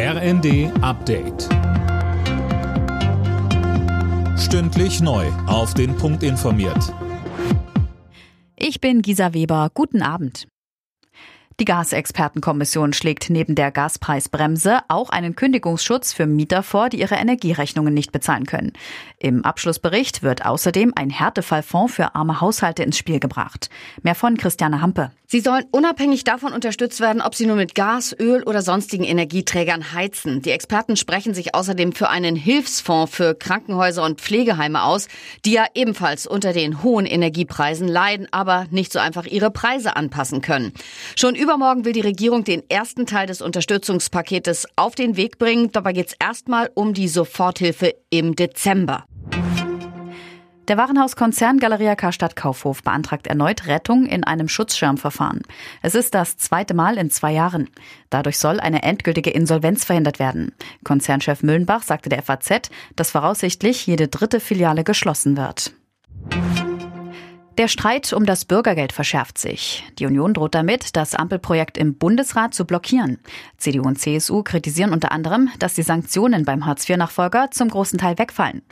RND Update. Stündlich neu. Auf den Punkt informiert. Ich bin Gisa Weber. Guten Abend. Die Gasexpertenkommission schlägt neben der Gaspreisbremse auch einen Kündigungsschutz für Mieter vor, die ihre Energierechnungen nicht bezahlen können. Im Abschlussbericht wird außerdem ein Härtefallfonds für arme Haushalte ins Spiel gebracht. Mehr von Christiane Hampe. Sie sollen unabhängig davon unterstützt werden, ob sie nur mit Gas, Öl oder sonstigen Energieträgern heizen. Die Experten sprechen sich außerdem für einen Hilfsfonds für Krankenhäuser und Pflegeheime aus, die ja ebenfalls unter den hohen Energiepreisen leiden, aber nicht so einfach ihre Preise anpassen können. Schon übermorgen will die Regierung den ersten Teil des Unterstützungspaketes auf den Weg bringen. Dabei geht es erstmal um die Soforthilfe im Dezember. Der Warenhauskonzern Galeria Karstadt Kaufhof beantragt erneut Rettung in einem Schutzschirmverfahren. Es ist das zweite Mal in zwei Jahren. Dadurch soll eine endgültige Insolvenz verhindert werden. Konzernchef Müllenbach sagte der FAZ, dass voraussichtlich jede dritte Filiale geschlossen wird. Der Streit um das Bürgergeld verschärft sich. Die Union droht damit, das Ampelprojekt im Bundesrat zu blockieren. CDU und CSU kritisieren unter anderem, dass die Sanktionen beim Hartz-IV-Nachfolger zum großen Teil wegfallen.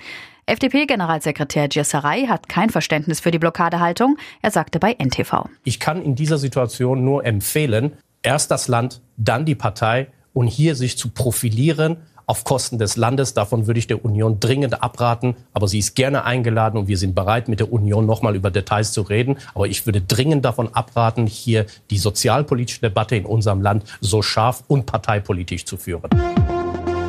FDP-Generalsekretär Gieserei hat kein Verständnis für die Blockadehaltung. Er sagte bei NTV. Ich kann in dieser Situation nur empfehlen, erst das Land, dann die Partei und hier sich zu profilieren auf Kosten des Landes. Davon würde ich der Union dringend abraten. Aber sie ist gerne eingeladen und wir sind bereit, mit der Union nochmal über Details zu reden. Aber ich würde dringend davon abraten, hier die sozialpolitische Debatte in unserem Land so scharf und parteipolitisch zu führen.